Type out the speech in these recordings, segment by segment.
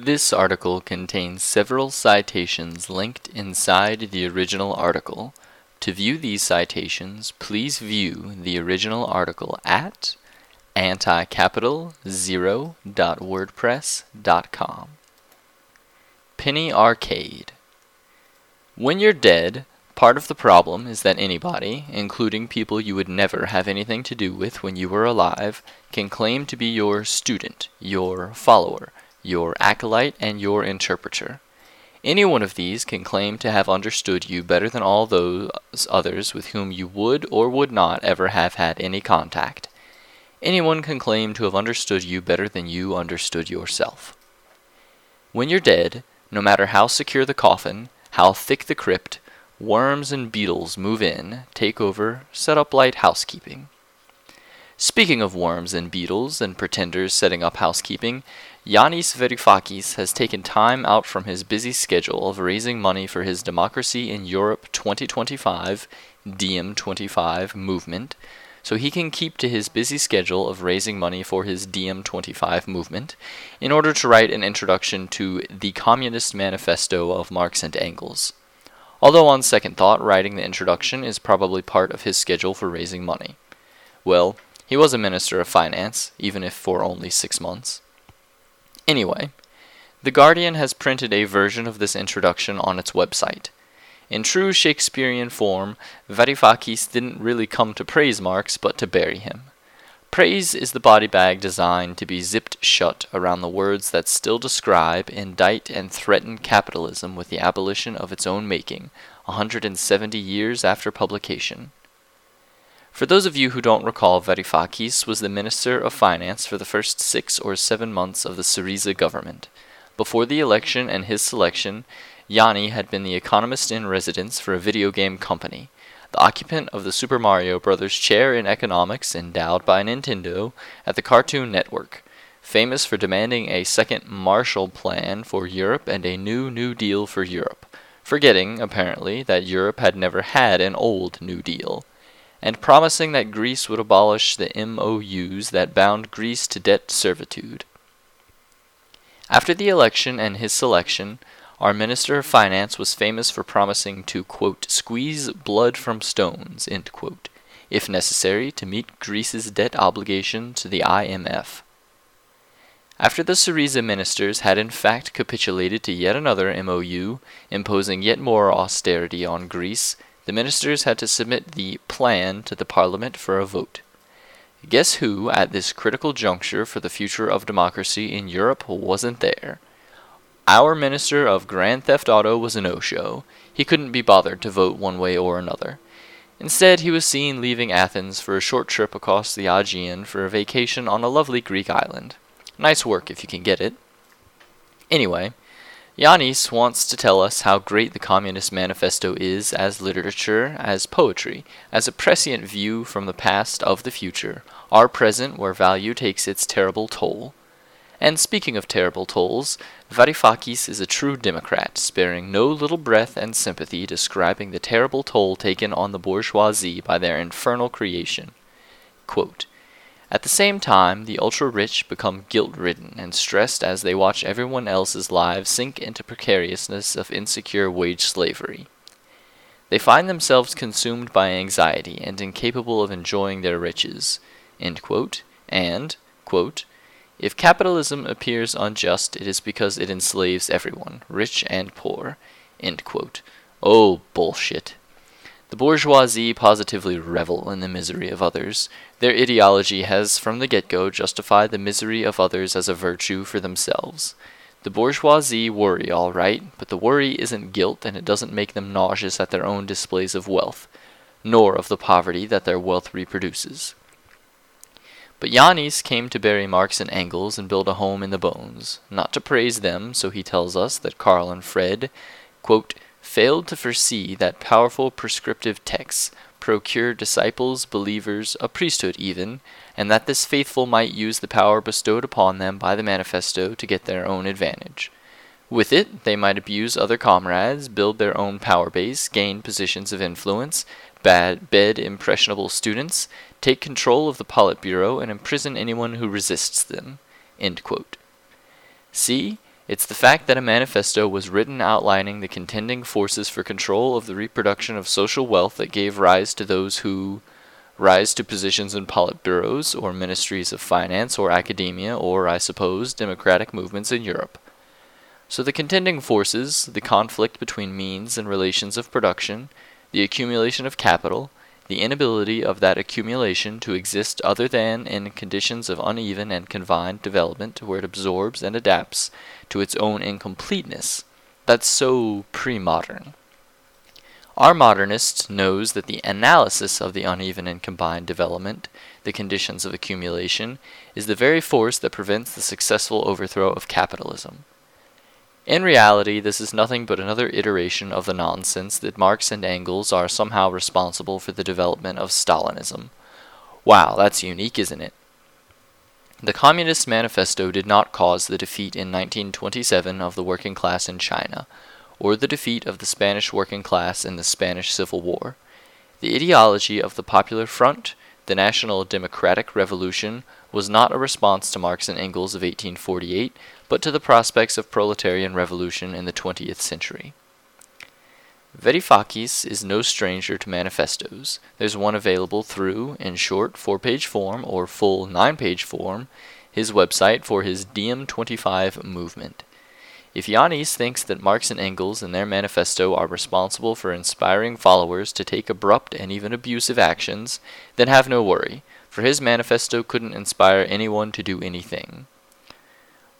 This article contains several citations linked inside the original article. To view these citations, please view the original article at anticapital0.wordpress.com. Penny Arcade. When you're dead, part of the problem is that anybody, including people you would never have anything to do with when you were alive, can claim to be your student, your follower, your acolyte, and your interpreter. Any one of these can claim to have understood you better than all those others with whom you would or would not ever have had any contact. Anyone can claim to have understood you better than you understood yourself. When you're dead, no matter how secure the coffin, how thick the crypt, worms and beetles move in, take over, set up light housekeeping. Speaking of worms and beetles and pretenders setting up housekeeping, Yanis Varoufakis has taken time out from his busy schedule of raising money for his Democracy in Europe 2025 DiEM25 movement so he can keep to his busy schedule of raising money for his DiEM25 movement in order to write an introduction to the Communist Manifesto of Marx and Engels. Although on second thought, writing the introduction is probably part of his schedule for raising money. Well, he was a minister of finance, even if for only six months. Anyway, The Guardian has printed a version of this introduction on its website. In true Shakespearean form, Varoufakis didn't really come to praise Marx, but to bury him. Praise is the body bag designed to be zipped shut around the words that still describe, indict, and threaten capitalism with the abolition of its own making, a 170 years after publication. For those of you who don't recall, Varoufakis was the Minister of Finance for the first six or seven months of the Syriza government. Before the election and his selection, Yanni had been the economist in residence for a video game company, the occupant of the Super Mario Bros. chair in economics endowed by Nintendo at the Cartoon Network, famous for demanding a second Marshall Plan for Europe and a new New Deal for Europe, forgetting, apparently, that Europe had never had an old New Deal, and promising that Greece would abolish the MOUs that bound Greece to debt servitude. After the election and his selection, our Minister of Finance was famous for promising to, quote, squeeze blood from stones, quote, if necessary to meet Greece's debt obligation to the IMF. After the Syriza ministers had in fact capitulated to yet another MOU, imposing yet more austerity on Greece, the ministers had to submit the plan to the parliament for a vote. Guess who, at this critical juncture for the future of democracy in Europe, wasn't there? Our minister of Grand Theft Auto was a no show. He couldn't be bothered to vote one way or another. Instead, he was seen leaving Athens for a short trip across the Aegean for a vacation on a lovely Greek island. Nice work if you can get it. Anyway, Yanis wants to tell us how great the Communist Manifesto is as literature, as poetry, as a prescient view from the past of the future, our present where value takes its terrible toll. And speaking of terrible tolls, Varoufakis is a true Democrat, sparing no little breath and sympathy describing the terrible toll taken on the bourgeoisie by their infernal creation. Quote, At the same time, the ultra rich become guilt ridden and stressed as they watch everyone else's lives sink into precariousness of insecure wage slavery. They find themselves consumed by anxiety and incapable of enjoying their riches. Quote, and, quote, if capitalism appears unjust, it is because it enslaves everyone, rich and poor. Oh, bullshit. The bourgeoisie positively revel in the misery of others. Their ideology has from the get go justified the misery of others as a virtue for themselves. The bourgeoisie worry, all right, but the worry isn't guilt and it doesn't make them nauseous at their own displays of wealth, nor of the poverty that their wealth reproduces. But Yanis came to bury Marx and Engels and build a home in the bones, not to praise them, so he tells us that Karl and Fred, quote, failed to foresee that powerful prescriptive texts procure disciples, believers, a priesthood even, and that this faithful might use the power bestowed upon them by the manifesto to get their own advantage. With it, they might abuse other comrades, build their own power base, gain positions of influence, bad, bed impressionable students, take control of the Politburo, and imprison anyone who resists them. See, It's the fact that a manifesto was written outlining the contending forces for control of the reproduction of social wealth that gave rise to those who rise to positions in politburos or ministries of finance or academia or, I suppose, democratic movements in Europe. So the contending forces, the conflict between means and relations of production, the accumulation of capital, the inability of that accumulation to exist other than in conditions of uneven and combined development where it absorbs and adapts to its own incompleteness, that's so pre-modern. Our modernist knows that the analysis of the uneven and combined development, the conditions of accumulation, is the very force that prevents the successful overthrow of capitalism. In reality, this is nothing but another iteration of the nonsense that Marx and Engels are somehow responsible for the development of Stalinism. Wow, that's unique, isn't it? The Communist Manifesto did not cause the defeat in 1927 of the working class in China, or the defeat of the Spanish working class in the Spanish Civil War. The ideology of the Popular Front, the National Democratic Revolution, was not a response to Marx and Engels of 1848, but to the prospects of proletarian revolution in the 20th century. Varoufakis is no stranger to manifestos. There's one available through, in short, four page form or full nine page form, his website for his DiEM25 movement. If Yanis thinks that Marx and Engels and their manifesto are responsible for inspiring followers to take abrupt and even abusive actions, then have no worry, for his manifesto couldn't inspire anyone to do anything.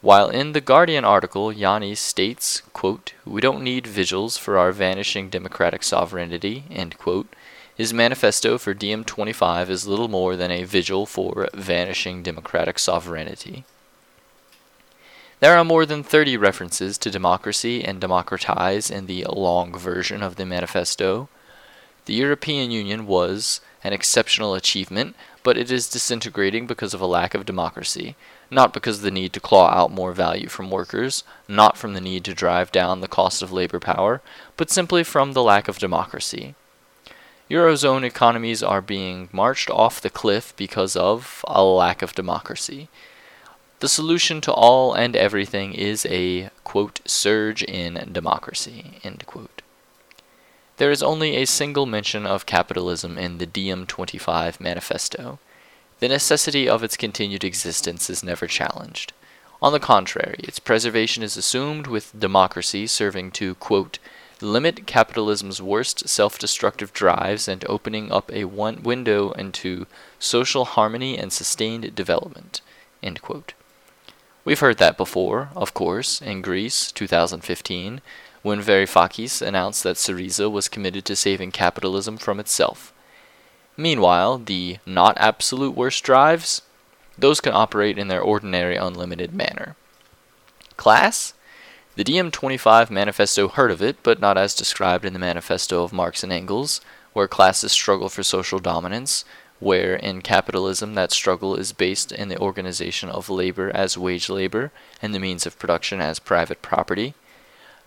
While in the Guardian article, Yanis states, quote, We don't need vigils for our vanishing democratic sovereignty, end quote, his manifesto for DiEM25 is little more than a vigil for vanishing democratic sovereignty. There are more than 30 references to democracy and democratize in the long version of the manifesto. The European Union was an exceptional achievement, but it is disintegrating because of a lack of democracy, not because of the need to claw out more value from workers, not from the need to drive down the cost of labor power, but simply from the lack of democracy. Eurozone economies are being marched off the cliff because of a lack of democracy. The solution to all and everything is a, quote, surge in democracy, end quote. There is only a single mention of capitalism in the DiEM25 manifesto. The necessity of its continued existence is never challenged. On the contrary, its preservation is assumed with democracy serving to, quote, limit capitalism's worst self destructive drives and opening up a one window into social harmony and sustained development. We've heard that before, of course, in Greece, 2015, when Varoufakis announced that Syriza was committed to saving capitalism from itself. Meanwhile, the not absolute worst drives, those can operate in their ordinary unlimited manner. Class? The DiEM25 manifesto heard of it, but not as described in the manifesto of Marx and Engels, where classes struggle for social dominance, where in capitalism that struggle is based in the organization of labor as wage labor and the means of production as private property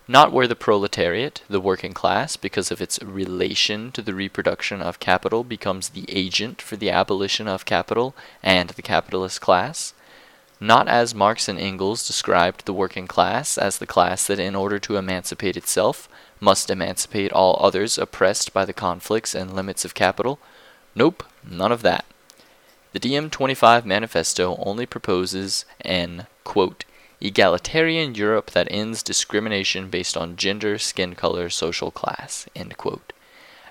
not where the proletariat, the working class, because of its relation to the reproduction of capital, becomes the agent for the abolition of capital and the capitalist class. Not as Marx and Engels described the working class as the class that, in order to emancipate itself, must emancipate all others oppressed by the conflicts and limits of capital. Nope, none of that. The DiEM25 manifesto only proposes an, quote, egalitarian Europe that ends discrimination based on gender, skin color, social class.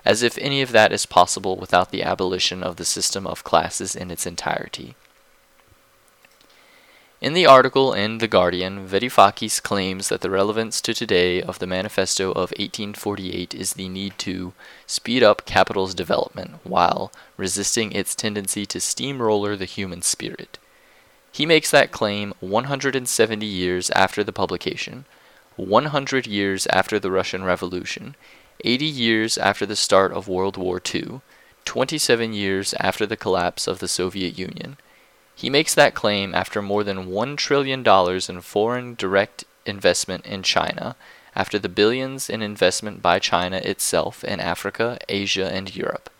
As if any of that is possible without the abolition of the system of classes in its entirety. In the article in The Guardian, Varoufakis claims that the relevance to today of the Manifesto of 1848 is the need to speed up capital's development while resisting its tendency to steamroller the human spirit. He makes that claim 170 years after the publication, 100 years after the Russian Revolution, 80 years after the start of World War II, 27 years after the collapse of the Soviet Union. He makes that claim after more than $1 trillion in foreign direct investment in China, after the billions in investment by China itself in Africa, Asia, and Europe.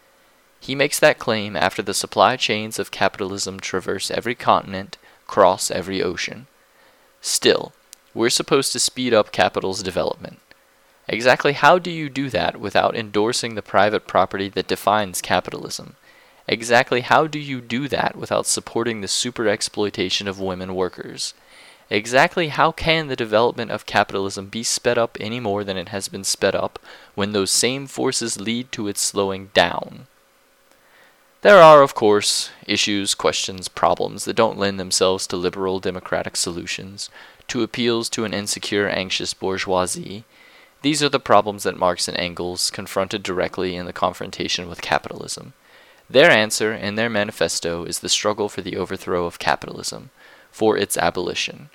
He makes that claim after the supply chains of capitalism traverse every continent cross every ocean. Still, We're supposed to speed up capital's development. Exactly how do you do that without endorsing the private property that defines capitalism? Exactly how do you do that without supporting the super exploitation of women workers? Exactly how can the development of capitalism be sped up any more than it has been sped up when those same forces lead to its slowing down? There are, of course, issues, questions, problems that don't lend themselves to liberal democratic solutions, to appeals to an insecure, anxious bourgeoisie. These are the problems that Marx and Engels confronted directly in the confrontation with capitalism. Their answer in their manifesto is the struggle for the overthrow of capitalism, for its abolition.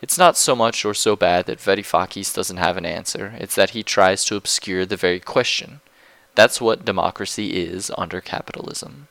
It's not so much or so bad that Varoufakis doesn't have an answer, it's that he tries to obscure the very question. That's what democracy is under capitalism.